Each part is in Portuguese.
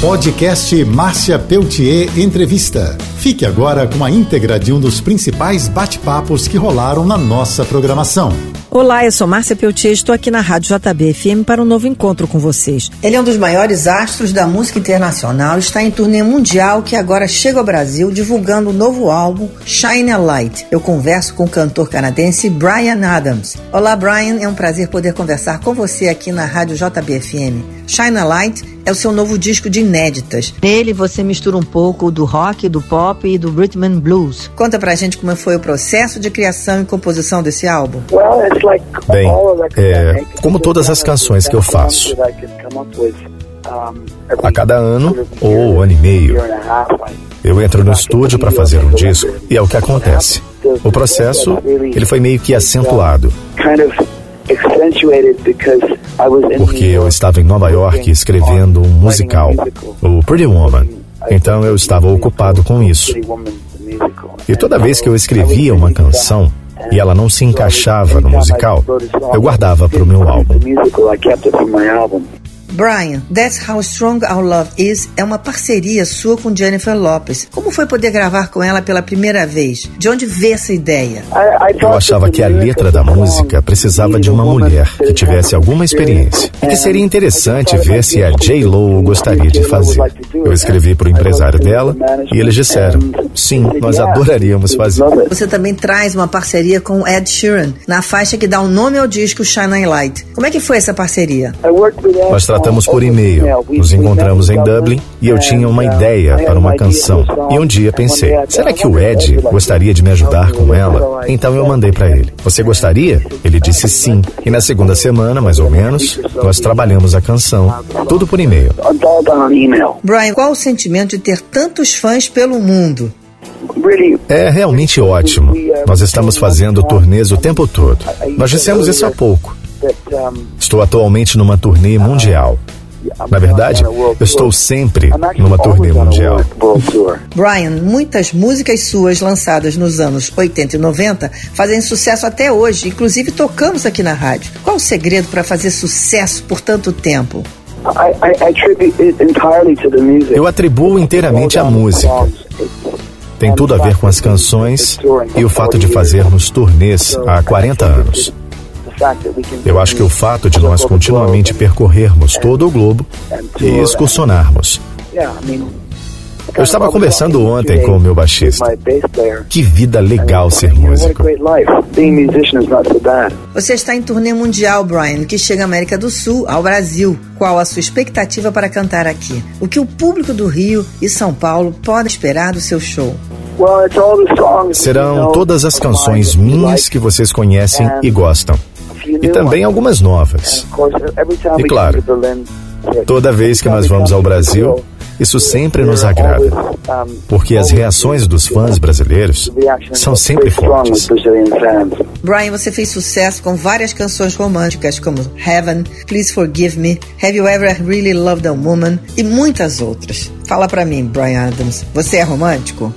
Podcast Márcia Peltier Entrevista. Fique agora com a íntegra de um dos principais bate-papos que rolaram na nossa programação. Olá, eu sou Márcia Peltier, estou aqui na Rádio JBFM para um novo encontro com vocês. Ele é um dos maiores astros da música internacional, está em turnê mundial que agora chega ao Brasil divulgando o um novo álbum Shine a Light. Eu converso com o cantor canadense Brian Adams. Olá, Brian, é um prazer poder conversar com você aqui na Rádio JBFM. Shine a Light é o seu novo disco de inéditas. Nele você mistura um pouco do rock, do pop e do rhythm and blues. Conta pra gente como foi o processo de criação e composição desse álbum. Bem, é, como todas as canções que eu faço. A cada ano ou ano e meio, eu entro no estúdio para fazer um disco e é o que acontece. O processo, ele foi meio que acentuado. Porque eu estava em Nova York escrevendo um musical, o Pretty Woman. Então eu estava ocupado com isso. E toda vez que eu escrevia uma canção e ela não se encaixava no musical, eu guardava para o meu álbum. Brian, That's How Strong Our Love Is é uma parceria sua com Jennifer Lopez. Como foi poder gravar com ela pela primeira vez? De onde veio essa ideia? Eu achava que a letra da música precisava de uma mulher que tivesse alguma experiência e que seria interessante ver se a J. Lo gostaria de fazer. Eu escrevi para o empresário dela e eles disseram: sim, nós adoraríamos fazer. Você também traz uma parceria com Ed Sheeran na faixa que dá o um nome ao disco Shine Light. Como é que foi essa parceria? Nós tratamos por e-mail. Nos encontramos em Dublin e eu tinha uma ideia para uma canção. E um dia pensei: será que o Ed gostaria de me ajudar com ela? Então eu mandei para ele: Você gostaria? Ele disse sim. E na segunda semana, mais ou menos, nós trabalhamos a canção. Tudo por e-mail. Brian, qual o sentimento de ter tantos fãs pelo mundo? É realmente ótimo. Nós estamos fazendo turnês o tempo todo. Nós dissemos isso há pouco. Estou atualmente numa turnê mundial. Na verdade, eu estou sempre numa turnê mundial. Brian, muitas músicas suas lançadas nos anos 80 e 90 fazem sucesso até hoje, inclusive tocamos aqui na rádio. Qual o segredo para fazer sucesso por tanto tempo? Eu atribuo inteiramente à música. Tem tudo a ver com as canções e o fato de fazermos turnês há 40 anos. Eu acho que o fato de nós continuamente percorrermos todo o globo e excursionarmos. Eu estava conversando ontem com o meu baixista. Que vida legal ser músico. Você está em turnê mundial, Brian, que chega à América do Sul, ao Brasil. Qual a sua expectativa para cantar aqui? O que o público do Rio e São Paulo pode esperar do seu show? Serão todas as canções minhas que vocês conhecem e gostam e também algumas novas. E claro, toda vez que nós vamos ao Brasil, isso sempre nos agrada, porque as reações dos fãs brasileiros são sempre fortes. Brian, você fez sucesso com várias canções românticas como Heaven, Please Forgive Me, Have You Ever Really Loved a Woman e muitas outras. Fala para mim, Brian Adams, você é romântico?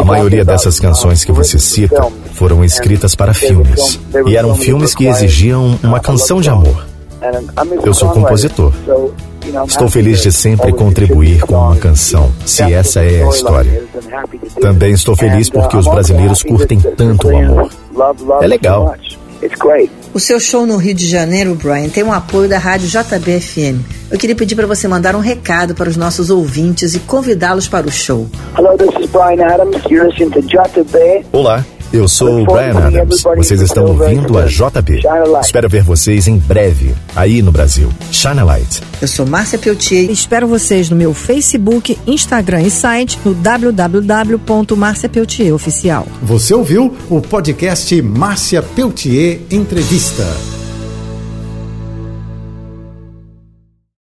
A maioria dessas canções que você cita foram escritas para filmes. E eram filmes que exigiam uma canção de amor. Eu sou compositor. Estou feliz de sempre contribuir com uma canção, se essa é a história. Também estou feliz porque os brasileiros curtem tanto o amor. É legal. O seu show no Rio de Janeiro, Brian, tem um apoio da rádio JBFM. Eu queria pedir para você mandar um recado para os nossos ouvintes e convidá-los para o show. Olá, eu sou o Brian Adams. Vocês estão ouvindo a JB. Espero ver vocês em breve, aí no Brasil. Shine a Light. Eu sou Márcia Peltier. Espero vocês no meu Facebook, Instagram e site no www.marciapeltier oficial. Você ouviu o podcast Márcia Peltier Entrevista.